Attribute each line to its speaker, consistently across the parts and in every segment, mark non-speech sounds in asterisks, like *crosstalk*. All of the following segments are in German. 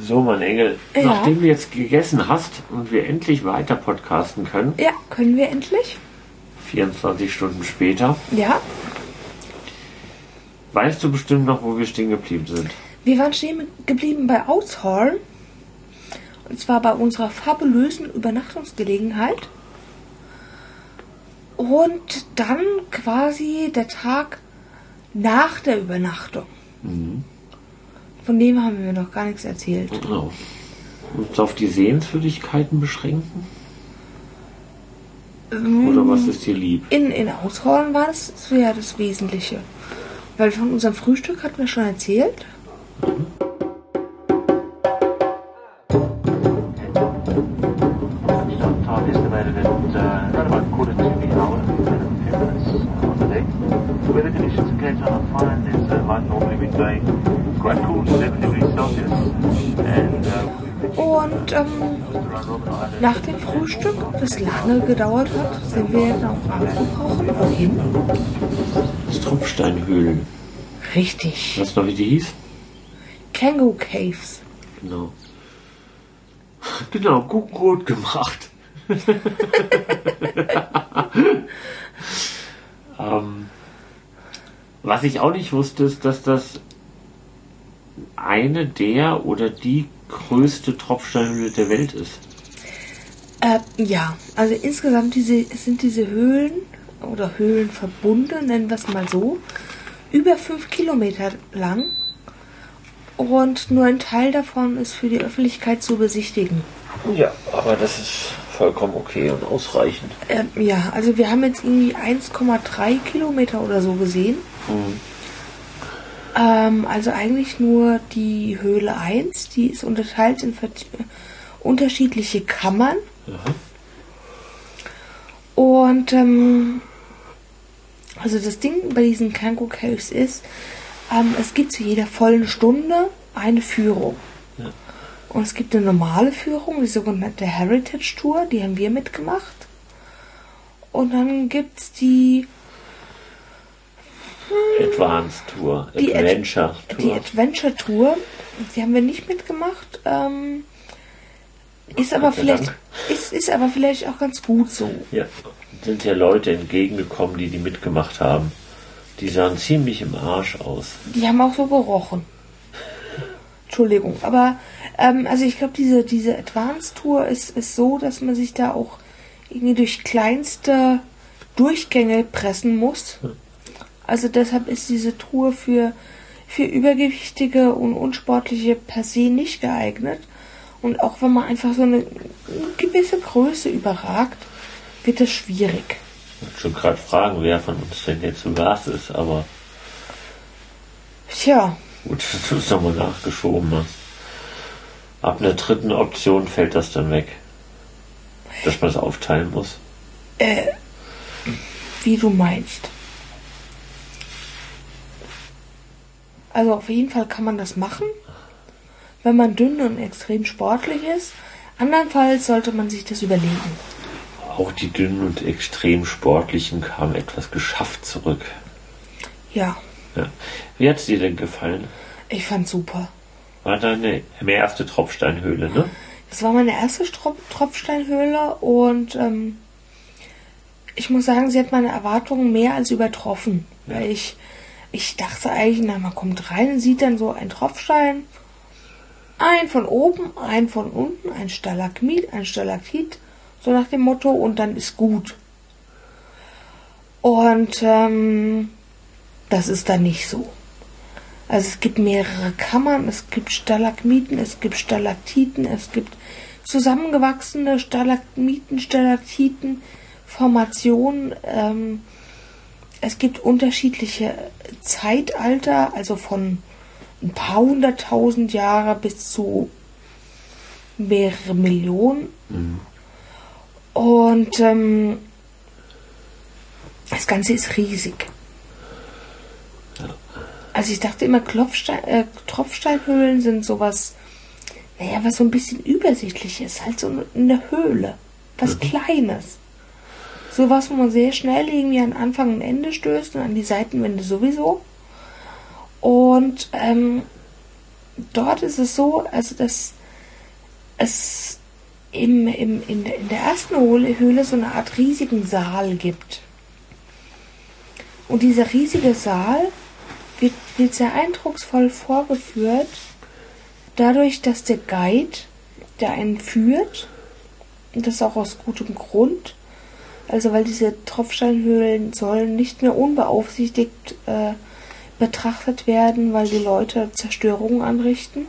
Speaker 1: So, mein Engel,
Speaker 2: Ja.
Speaker 1: nachdem du jetzt gegessen hast und wir endlich weiter podcasten können,
Speaker 2: Ja, können wir endlich?
Speaker 1: 24 Stunden später,
Speaker 2: Ja.
Speaker 1: weißt du bestimmt noch, wo wir stehen geblieben sind.
Speaker 2: Wir waren stehen geblieben bei Outhorn. Und zwar bei unserer fabulösen Übernachtungsgelegenheit. Und dann quasi der Tag nach der Übernachtung. Von dem haben wir noch gar nichts erzählt.
Speaker 1: Genau. Uns auf die Sehenswürdigkeiten beschränken? Oder was ist dir lieb?
Speaker 2: In, in Outhorn war das so ja das Wesentliche. Weil von unserem Frühstück hatten wir schon erzählt.
Speaker 3: The weather conditions in Cape Town are fine. It's uh, like normally midday. It's quite cool, 7 degrees Celsius. And we'll be
Speaker 2: Und ähm, nach dem Frühstück, das lange gedauert hat, sind wir dann auch abgebrochen. Wohin?
Speaker 1: Das Tropfsteinhöhlen.
Speaker 2: Richtig.
Speaker 1: Weißt du noch, wie die hieß?
Speaker 2: Kangaroo Caves.
Speaker 1: Genau. Genau, gut, gut gemacht. *laughs* ähm, was ich auch nicht wusste, ist, dass das eine der oder die größte Tropfsteinhöhle der Welt ist.
Speaker 2: Äh, ja, also insgesamt diese, sind diese Höhlen oder Höhlenverbunde, nennen wir es mal so, über fünf Kilometer lang. Und nur ein Teil davon ist für die Öffentlichkeit zu besichtigen.
Speaker 1: Ja, aber das ist vollkommen okay und ausreichend.
Speaker 2: Ähm, ja, also wir haben jetzt irgendwie 1,3 Kilometer oder so gesehen. Ähm, also eigentlich nur die Höhle 1, die ist unterteilt in unterschiedliche Kammern. Und ähm, also das Ding bei diesen Kangaroo Caves ist, ähm, es gibt zu jeder vollen Stunde eine Führung.
Speaker 1: Ja.
Speaker 2: Und es gibt eine normale Führung, die sogenannte Heritage Tour, die haben wir mitgemacht. Und dann gibt es die,
Speaker 1: Advanced Tour,
Speaker 2: Die Ad-
Speaker 1: Adventure
Speaker 2: die
Speaker 1: Tour.
Speaker 2: Adventure Tour. Die haben wir nicht mitgemacht. Ähm, ist aber vielleicht
Speaker 1: Dank.
Speaker 2: ist, ist aber vielleicht auch ganz gut so.
Speaker 1: Ja, sind ja Leute entgegengekommen, die die mitgemacht haben. Die sahen ziemlich im Arsch aus.
Speaker 2: Die haben auch so gerochen. Entschuldigung, aber ähm, also ich glaube, diese, diese Advanced Tour ist, ist so, dass man sich da auch irgendwie durch kleinste Durchgänge pressen muss. Also deshalb ist diese Tour für, für Übergewichtige und Unsportliche per se nicht geeignet. Und auch wenn man einfach so eine, gewisse Größe überragt, wird es schwierig.
Speaker 1: Ich wollte schon gerade fragen, wer von uns denn jetzt zu Gast ist, aber
Speaker 2: Tja,
Speaker 1: gut, *laughs* dass du es nochmal nachgeschoben hast. Ab einer dritten Option fällt das dann weg. Dass man es aufteilen muss.
Speaker 2: wie du meinst. Also auf jeden Fall kann man das machen, wenn man dünn und extrem sportlich ist. Andernfalls sollte man sich das überlegen.
Speaker 1: Auch die dünnen und extrem sportlichen kamen etwas geschafft zurück.
Speaker 2: Ja,
Speaker 1: Ja. Wie hat es dir denn gefallen?
Speaker 2: ich fand super.
Speaker 1: War deine erste Tropfsteinhöhle, ne?
Speaker 2: Das war meine erste Strop Tropfsteinhöhle und ähm, ich muss sagen, sie hat meine Erwartungen mehr als übertroffen.
Speaker 1: Ja.
Speaker 2: Weil ich, ich dachte eigentlich, na, man kommt rein und sieht dann so einen Tropfstein. Ein von oben, ein von unten, ein Stalagmit, ein Stalaktit, so nach dem Motto, und dann ist gut. Und ähm, das ist dann nicht so. Also es gibt mehrere Kammern, es gibt Stalagmiten, es gibt Stalaktiten, es gibt zusammengewachsene Stalagmiten, Stalaktiten, Formationen. Ähm, es gibt unterschiedliche Zeitalter, also von ein paar hunderttausend Jahre bis zu mehrere Millionen. Und ähm, das Ganze ist riesig. Also ich dachte immer, Klopfstein, äh, Tropfsteinhöhlen sind sowas, naja, was so ein bisschen übersichtlich ist. Halt so eine Höhle. Was Kleines. Sowas, wo man sehr schnell irgendwie an Anfang und Ende stößt und an die Seitenwände sowieso. Und ähm, dort ist es so, also dass es im, im, in, der, in der ersten Höhle, so eine Art riesigen Saal gibt. Und dieser riesige Saal wird, wird sehr eindrucksvoll vorgeführt, dadurch, dass der Guide, der einen führt, und das auch aus gutem Grund, also weil diese Tropfsteinhöhlen sollen nicht mehr unbeaufsichtigt äh, betrachtet werden, weil die Leute Zerstörungen anrichten,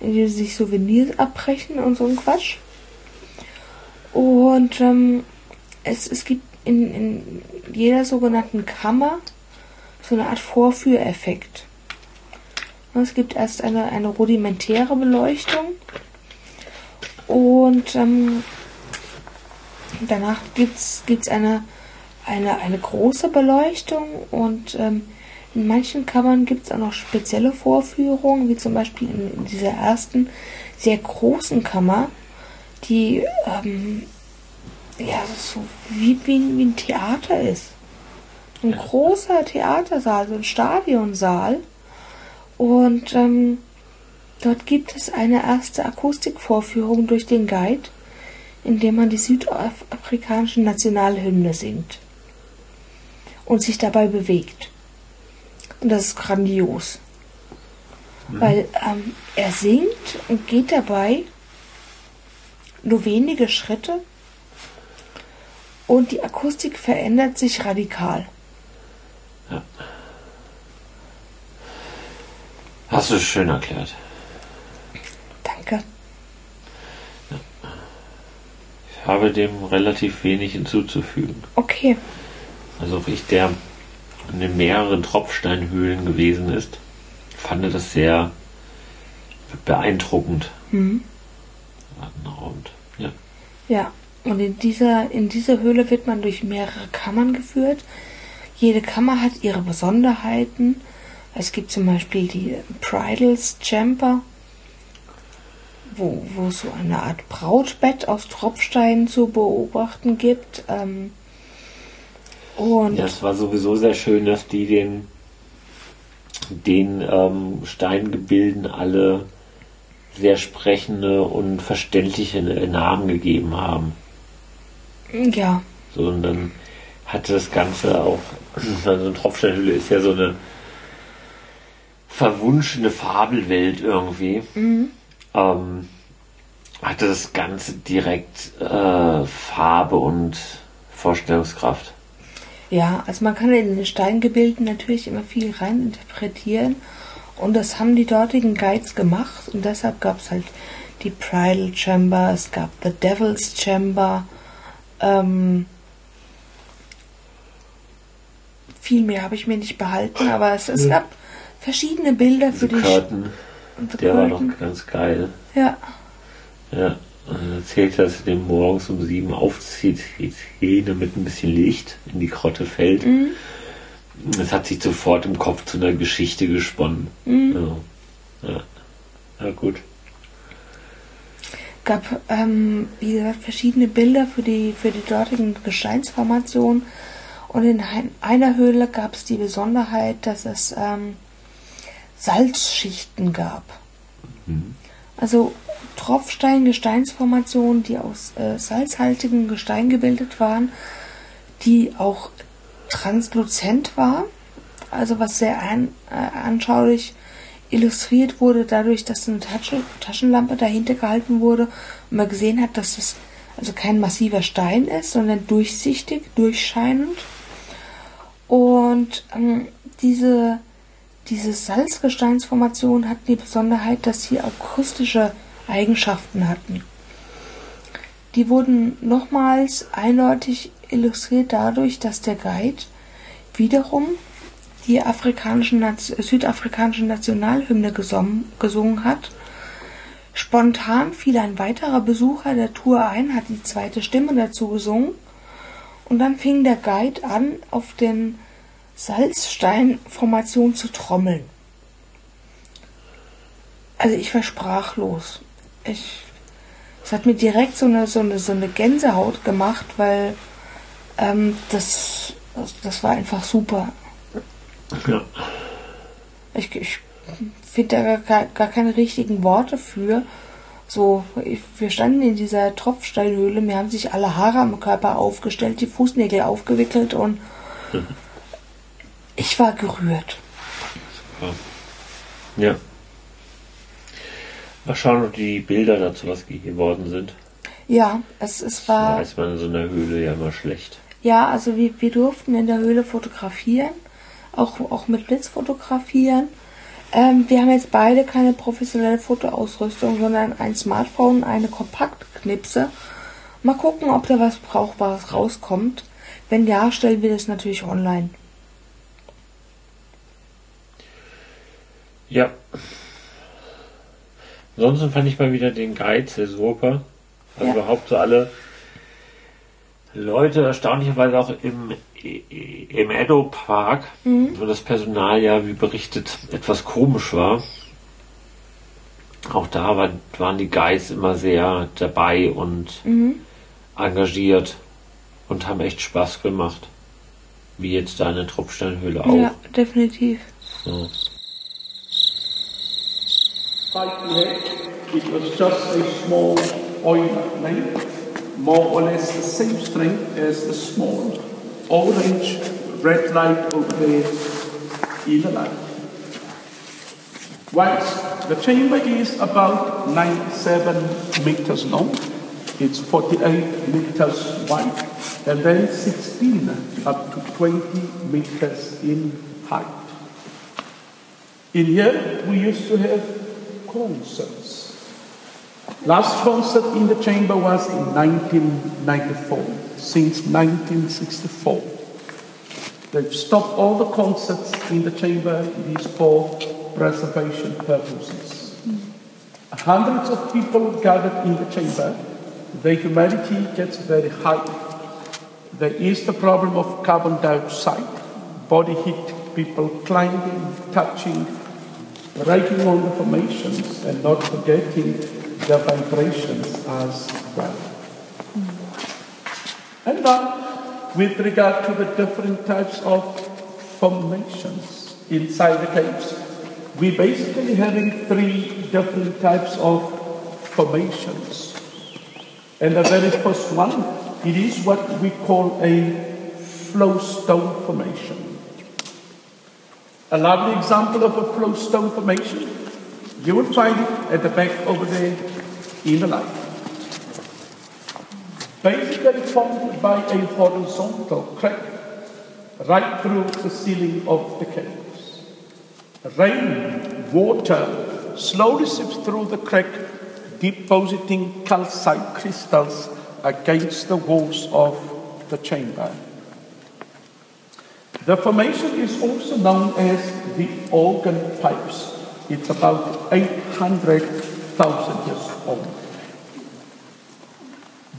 Speaker 2: indem sie sich Souvenirs abbrechen und so ein Quatsch. Und ähm, es, es gibt in, in jeder sogenannten Kammer so eine Art Vorführeffekt. Es gibt erst eine, eine rudimentäre Beleuchtung und ähm, danach gibt es eine, eine, eine große Beleuchtung und ähm, in manchen Kammern gibt es auch noch spezielle Vorführungen, wie zum Beispiel in, dieser ersten sehr großen Kammer, die ähm, ja so wie, wie, wie ein Theater ist. Ein großer Theatersaal, so ein Stadionsaal. Und ähm, dort gibt es eine erste Akustikvorführung durch den Guide, in dem man die südafrikanische Nationalhymne singt und sich dabei bewegt. Und das ist grandios. Mhm. Weil ähm, er singt und geht dabei nur wenige Schritte und die Akustik verändert sich radikal. Ja.
Speaker 1: Hast du schön erklärt.
Speaker 2: Danke.
Speaker 1: Ja. Ich habe dem relativ wenig hinzuzufügen.
Speaker 2: Okay.
Speaker 1: Also ich, der in den mehreren Tropfsteinhöhlen gewesen ist, fand das sehr beeindruckend. Mhm.
Speaker 2: Und, ja. ja, und in dieser, in dieser Höhle wird man durch mehrere Kammern geführt. Jede Kammer hat ihre Besonderheiten. Es gibt zum Beispiel die Bridals Chamber, wo, wo es so eine Art Brautbett aus Tropfsteinen zu beobachten gibt. Ähm,
Speaker 1: und ja, es war sowieso sehr schön, dass die den, den ähm, Steingebilden alle sehr sprechende und verständliche Namen gegeben haben.
Speaker 2: Ja.
Speaker 1: So, und dann hatte das Ganze auch, also eine Tropfsteinhülle ist ja so eine verwunschene Fabelwelt irgendwie. Mhm. Ähm, hatte das Ganze direkt äh, Farbe und Vorstellungskraft.
Speaker 2: Ja, also man kann in den Steingebilden natürlich immer viel rein interpretieren und das haben die dortigen Guides gemacht. Und deshalb gab es halt die Bridal Chamber, es gab The Devil's Chamber, ähm, viel mehr habe ich mir nicht behalten, aber es, es gab verschiedene Bilder für die
Speaker 1: Curtain, Der war doch ganz geil.
Speaker 2: Ja.
Speaker 1: Ja. Und erzählt, dass er den morgens um sieben aufzieht, mit ein bisschen Licht in die Grotte fällt. Mhm. Es hat sich sofort im Kopf zu einer Geschichte gesponnen. Mhm. Ja. ja. ja, gut
Speaker 2: gab, ähm, wie gesagt, verschiedene Bilder für die, für die dortigen Gesteinsformationen. Und in einer Höhle gab es die Besonderheit, dass es ähm, Salzschichten gab. Mhm. Also Tropfstein-Gesteinsformationen, die aus äh, salzhaltigem Gestein gebildet waren, die auch transluzent war, also was sehr an, äh, anschaulich illustriert wurde dadurch, dass eine Tasche, Taschenlampe dahinter gehalten wurde und man gesehen hat, dass das also kein massiver Stein ist, sondern durchsichtig, durchscheinend. Und ähm, diese, diese Salzgesteinsformation hatten die Besonderheit, dass sie akustische Eigenschaften hatten. Die wurden nochmals eindeutig illustriert dadurch, dass der Guide wiederum die afrikanischen, südafrikanische Nationalhymne gesungen, gesungen hat. Spontan fiel ein weiterer Besucher der Tour ein, hat die zweite Stimme dazu gesungen. Und dann fing der Guide an, auf den Salzsteinformation zu trommeln. Also ich war sprachlos. Ich, es hat mir direkt so eine, so eine, so eine Gänsehaut gemacht, weil ähm, das, das war einfach super. Ja. Ich, ich finde da gar, gar keine richtigen Worte für. So, ich, wir standen in dieser Tropfsteinhöhle, mir haben sich alle Haare am Körper aufgestellt, die Fußnägel aufgewickelt und ich war gerührt.
Speaker 1: Ja. Mal schauen, ob die Bilder dazu was geworden sind.
Speaker 2: Ja, es, es war.
Speaker 1: Weiß man in so einer Höhle ja immer schlecht.
Speaker 2: Ja, also wir, wir durften in der Höhle fotografieren, auch, auch mit Blitz fotografieren. Ähm, wir haben jetzt beide keine professionelle Fotoausrüstung, sondern ein Smartphone, eine Kompaktknipse. Mal gucken, ob da was Brauchbares rauskommt. Wenn ja, stellen wir das natürlich online.
Speaker 1: Ja. Ansonsten fand ich mal wieder den Guide sehr super. Also
Speaker 2: Ja.
Speaker 1: überhaupt so alle Leute erstaunlicherweise auch im, im Edo Park, wo das Personal ja, wie berichtet, etwas komisch war. Auch da war, waren die Guides immer sehr dabei und engagiert und haben echt Spaß gemacht. Wie jetzt da in der Tropfsteinhöhle auch.
Speaker 2: Ja, definitiv.
Speaker 1: So.
Speaker 4: Back here, it was just a small oil lamp, more or less the same strength as the small orange red light there in the light. Whilst the chamber is about 97 meters long, it's 48 meters wide, and then 16 up to 20 meters in height. In here, we used to have concerts. Last concert in the chamber was in 1994, since 1964. They've stopped all the concerts in the chamber. Is for preservation purposes. Hundreds of people gathered in the chamber. The humidity gets very high. There is the problem of carbon dioxide, body heat, people climbing, touching, writing on the formations, and not forgetting the vibrations as well. And now, with regard to the different types of formations inside the caves, we basically having three different types of formations. And the very first one, it is what we call a flow stone formation. A lovely example of a flowstone formation, you will find it at the back over there in the light. Basically formed by a horizontal crack right through the ceiling of the caves. Rain, water slowly seeps through the crack, depositing calcite crystals against the walls of the chamber. The formation is also known as the organ pipes. It's about 800,000 years old.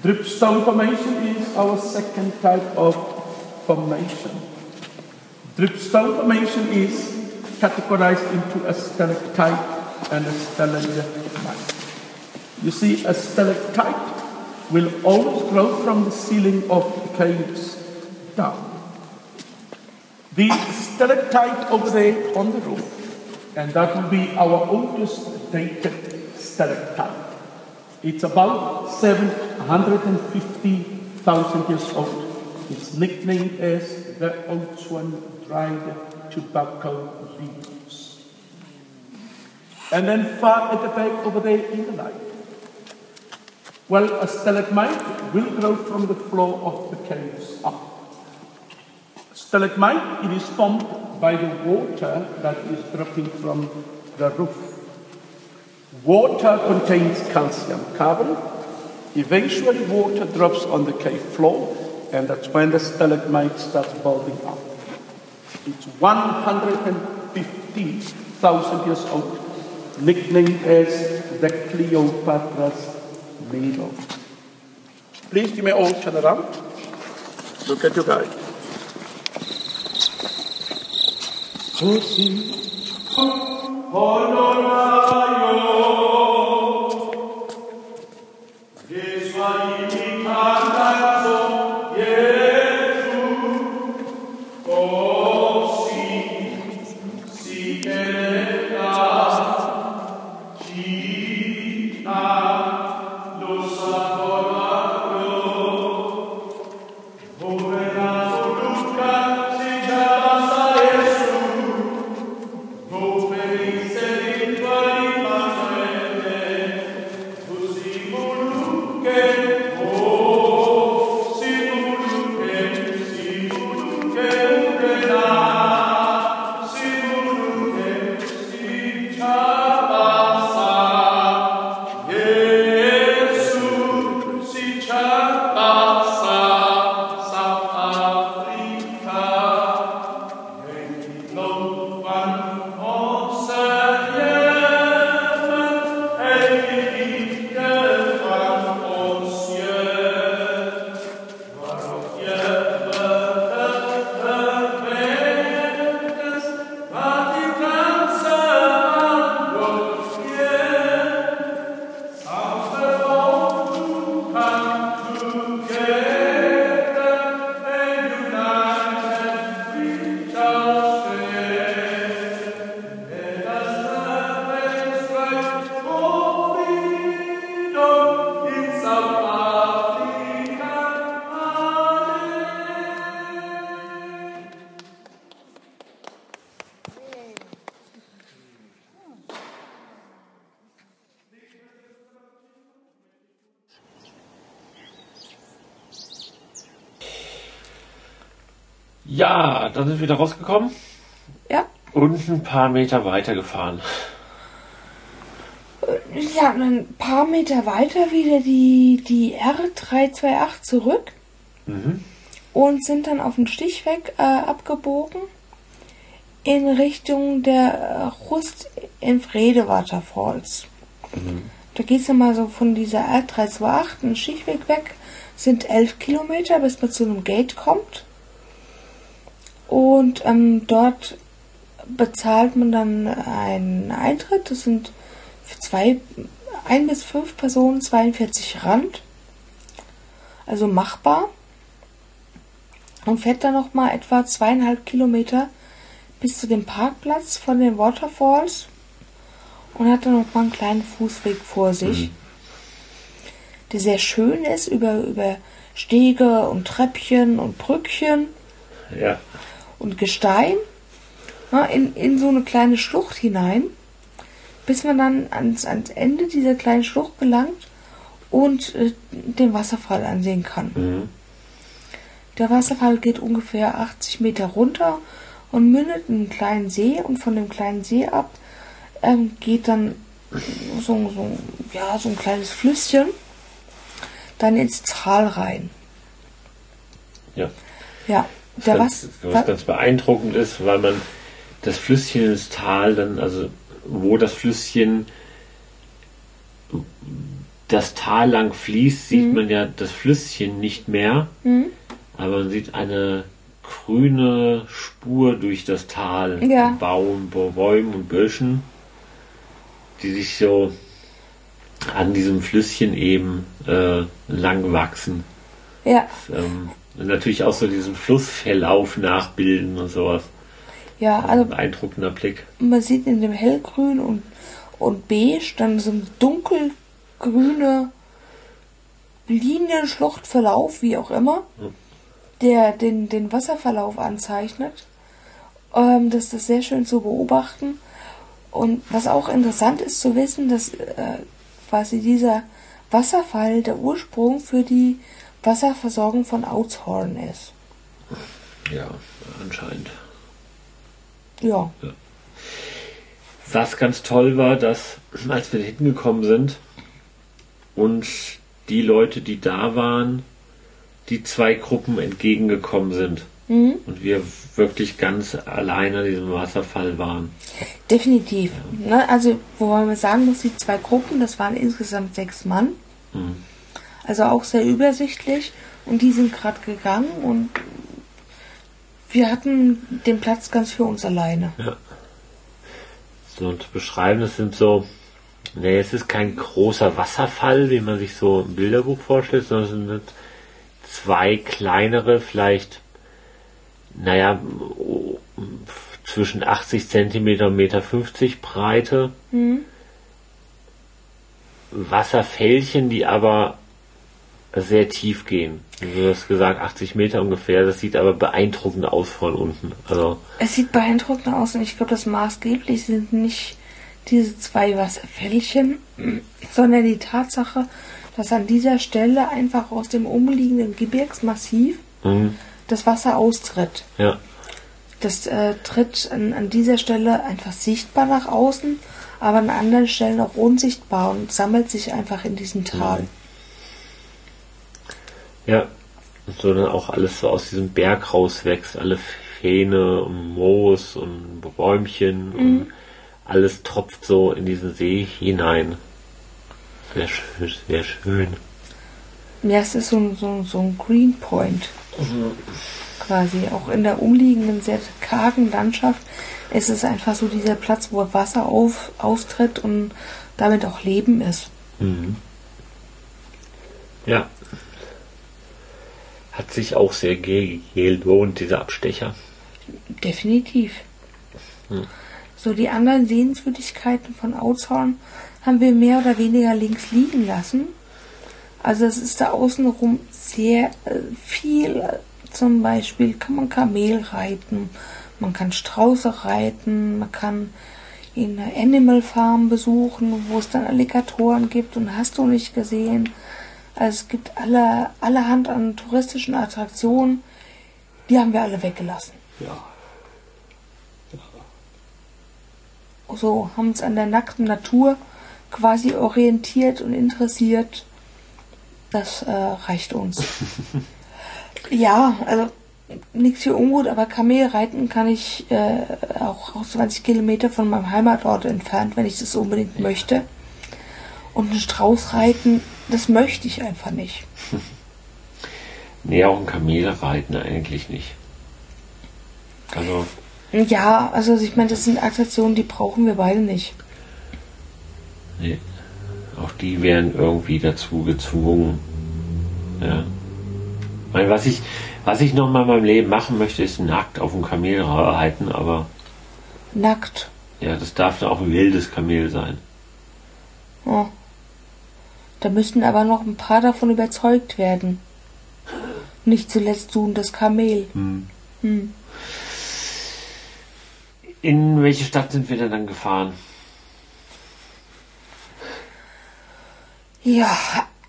Speaker 4: Dripstone formation is our second type of formation. Dripstone formation is categorized into a stalactite and a stalagmite. You see, a stalactite will always grow from the ceiling of caves down. The stalactite over there on the roof, and that will be our oldest dated stalactite. It's about 750,000 years old. It's nicknamed as the old Ochuan dried tobacco leaves. And then far at the back over there in the light. Well, a stalagmite will grow from the floor of the caves up. Stalagmite, it is formed by the water that is dripping from the roof. Water contains calcium carbon. Eventually, water drops on the cave floor, and that's when the stalagmite starts building up. It's 150,000 years old, nicknamed as the Cleopatra's Needle. Please, you may all turn around. Look at your guide.
Speaker 5: Prosim.
Speaker 1: Honor dann sind wir da rausgekommen
Speaker 2: Ja.
Speaker 1: und ein paar Meter weiter gefahren.
Speaker 2: Ja, ein paar Meter weiter wieder die, die R328 zurück
Speaker 1: Mhm.
Speaker 2: und sind dann auf den Stichweg äh, abgebogen in Richtung der äh, Rust in Frede Waterfalls. Da geht es mal so von dieser R328 einen Stichweg weg, sind elf Kilometer, bis man zu einem Gate kommt. Und ähm, dort bezahlt man dann einen Eintritt. Das sind für zwei, ein bis fünf Personen 42 Rand. Also machbar. Und fährt dann noch mal etwa zweieinhalb Kilometer bis zu dem Parkplatz von den Waterfalls und hat dann noch mal einen kleinen Fußweg vor sich, der sehr schön ist über, über Stege und Treppchen und Brückchen
Speaker 1: Ja.
Speaker 2: Und Gestein na, in, in so eine kleine Schlucht hinein, bis man dann ans, ans Ende dieser kleinen Schlucht gelangt und äh, den Wasserfall ansehen kann.
Speaker 1: Mhm.
Speaker 2: Der Wasserfall geht ungefähr 80 Meter runter und mündet in einen kleinen See und von dem kleinen See ab ähm, geht dann so, so, ja, so ein kleines Flüsschen dann ins Tal rein.
Speaker 1: Ja.
Speaker 2: Ja, der
Speaker 1: ganz,
Speaker 2: was,
Speaker 1: was? ganz beeindruckend ist, weil man das Flüsschen ins Tal dann, also wo das Flüsschen das Tal lang fließt, sieht man ja das Flüsschen nicht mehr, aber man sieht eine grüne Spur durch das Tal,
Speaker 2: Ja.
Speaker 1: Baum, Bäumen und Büschen, die sich so an diesem Flüsschen eben äh, lang wachsen.
Speaker 2: ja,
Speaker 1: Ähm, und natürlich auch so diesen Flussverlauf nachbilden und sowas.
Speaker 2: ja, also
Speaker 1: Beeindruckender Blick.
Speaker 2: man sieht in dem hellgrün und, und beige dann so ein dunkelgrüne Linienschluchtverlauf, wie auch immer, der den, den Wasserverlauf anzeichnet. Ähm, das ist sehr schön zu beobachten. Und was auch interessant ist zu wissen, dass äh, quasi dieser Wasserfall der Ursprung für die Wasserversorgung von Outshorn ist.
Speaker 1: Ja, anscheinend.
Speaker 2: Ja.
Speaker 1: Was ganz toll war, dass als wir hingekommen sind und die Leute, die da waren, die zwei Gruppen entgegengekommen sind. Und wir wirklich ganz alleine an diesem Wasserfall waren.
Speaker 2: Definitiv. Ne? Also, wobei man sagen muss, die zwei Gruppen, das waren insgesamt sechs Mann. Also auch sehr übersichtlich. Und die sind gerade gegangen und wir hatten den Platz ganz für uns alleine.
Speaker 1: So und beschreiben, das sind so, nee, es ist kein großer Wasserfall, wie man sich so im Bilderbuch vorstellt, sondern es sind zwei kleinere, vielleicht, naja, zwischen 80 Zentimeter und Meter 50 Breite Wasserfällchen, die aber sehr tief gehen. Du hast gesagt 80 Meter ungefähr, das sieht aber beeindruckend aus von unten. Also,
Speaker 2: Es sieht beeindruckend aus und ich glaube, das maßgeblich sind nicht diese zwei Wasserfällchen, *clears throat* sondern die Tatsache, dass an dieser Stelle einfach aus dem umliegenden Gebirgsmassiv
Speaker 1: mhm,
Speaker 2: das Wasser austritt.
Speaker 1: ja.
Speaker 2: Das äh, tritt an, an dieser Stelle einfach sichtbar nach außen, aber an anderen Stellen auch unsichtbar und sammelt sich einfach in diesem Tal.
Speaker 1: Ja, und so dann auch alles so aus diesem Berg rauswächst, alle Fähne und Moos und Bäumchen und alles tropft so in diesen See hinein. Sehr schön, sehr schön.
Speaker 2: Ja, es ist so, ein- so, ein- so ein Green Point. Quasi. Auch in der umliegenden, sehr kargen Landschaft ist es einfach so dieser Platz, wo Wasser auf, austritt und damit auch Leben ist.
Speaker 1: Ja. Hat sich auch sehr ge- gelohnt, dieser Abstecher.
Speaker 2: Definitiv. So, die anderen Sehenswürdigkeiten von Outshorn haben wir mehr oder weniger links liegen lassen. Also es ist da außenrum sehr äh, viel. Zum Beispiel kann man Kamel reiten, man kann Strauße reiten, man kann in einer Animal Farm besuchen, wo es dann Alligatoren gibt und hast du nicht gesehen. Also es gibt alle, allerhand an touristischen Attraktionen, Die haben wir alle weggelassen.
Speaker 1: Ja.
Speaker 2: So haben uns an der nackten Natur quasi orientiert und interessiert. Das äh, reicht uns. *laughs* ja, also nichts für ungut, aber Kamelreiten kann ich äh, auch, auch 20 Kilometer von meinem Heimatort entfernt, wenn ich das unbedingt möchte. Und ein Strauß reiten, das möchte ich einfach nicht. *laughs*
Speaker 1: Nee, auch ein Kamel reiten eigentlich nicht. Also,
Speaker 2: Ja, also ich meine, das sind Attraktionen, die brauchen wir beide nicht.
Speaker 1: nee. Auch die werden irgendwie dazu gezwungen. Ja. Ich meine, was ich, was ich noch mal in meinem Leben machen möchte, ist nackt auf dem Kamel reiten, aber
Speaker 2: Nackt.
Speaker 1: ja, das darf dann auch ein wildes Kamel sein.
Speaker 2: Oh. Da müssten aber noch ein paar davon überzeugt werden. Nicht zuletzt du und das Kamel. Hm.
Speaker 1: In welche Stadt sind wir denn dann gefahren?
Speaker 2: Ja,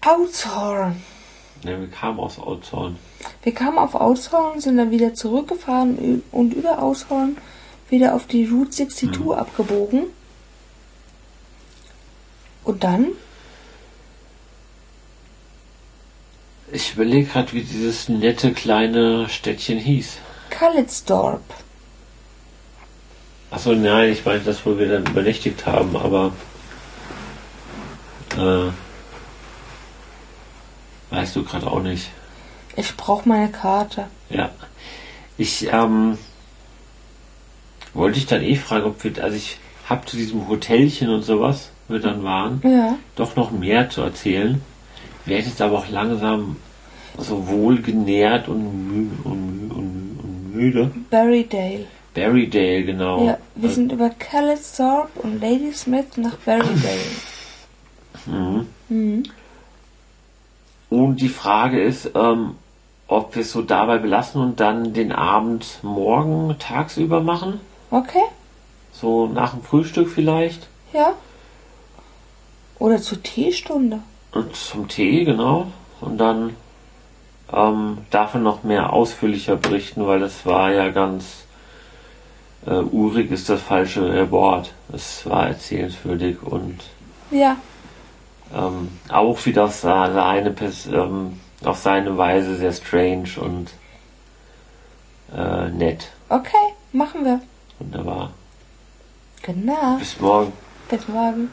Speaker 2: Outzhorn.
Speaker 1: Ja, wir kamen aus Outzorn.
Speaker 2: Wir kamen auf Outzhorn, sind dann wieder zurückgefahren und über Outzhorn wieder auf die Route 62 abgebogen. Und dann?
Speaker 1: Ich überlege gerade, wie dieses nette kleine Städtchen hieß.
Speaker 2: Kalitzdorp.
Speaker 1: Achso, nein, ich meine das, wo wir dann übernächtigt haben, aber äh, weißt du gerade auch nicht.
Speaker 2: Ich brauche meine Karte.
Speaker 1: Ja. Ich ähm, wollte ich dann eh fragen, ob wir, also ich habe zu diesem Hotelchen und sowas, wo wir dann waren,
Speaker 2: Ja.
Speaker 1: doch noch mehr zu erzählen. Werde jetzt aber auch langsam so wohlgenährt und, mü und, mü und, und müde.
Speaker 2: Berrydale.
Speaker 1: Berrydale, genau.
Speaker 2: Ja, wir sind über Kalitzdorp und Ladysmith nach Berrydale.
Speaker 1: mhm.
Speaker 2: Mhm.
Speaker 1: Und die Frage ist, ähm, ob wir es so dabei belassen und dann den Abend morgen tagsüber machen.
Speaker 2: Okay,
Speaker 1: So nach dem Frühstück vielleicht.
Speaker 2: ja. Oder zur Teestunde.
Speaker 1: Und zum Tee, genau. Und dann ähm, davon noch mehr ausführlicher berichten, weil das war ja ganz äh, urig ist das falsche Wort. Es war erzählenswürdig und
Speaker 2: Ja,
Speaker 1: ähm, auch wieder auf seine, ähm, auf seine Weise sehr strange und äh, nett.
Speaker 2: okay, machen wir.
Speaker 1: Wunderbar.
Speaker 2: Genau.
Speaker 1: Bis morgen.
Speaker 2: Bis morgen.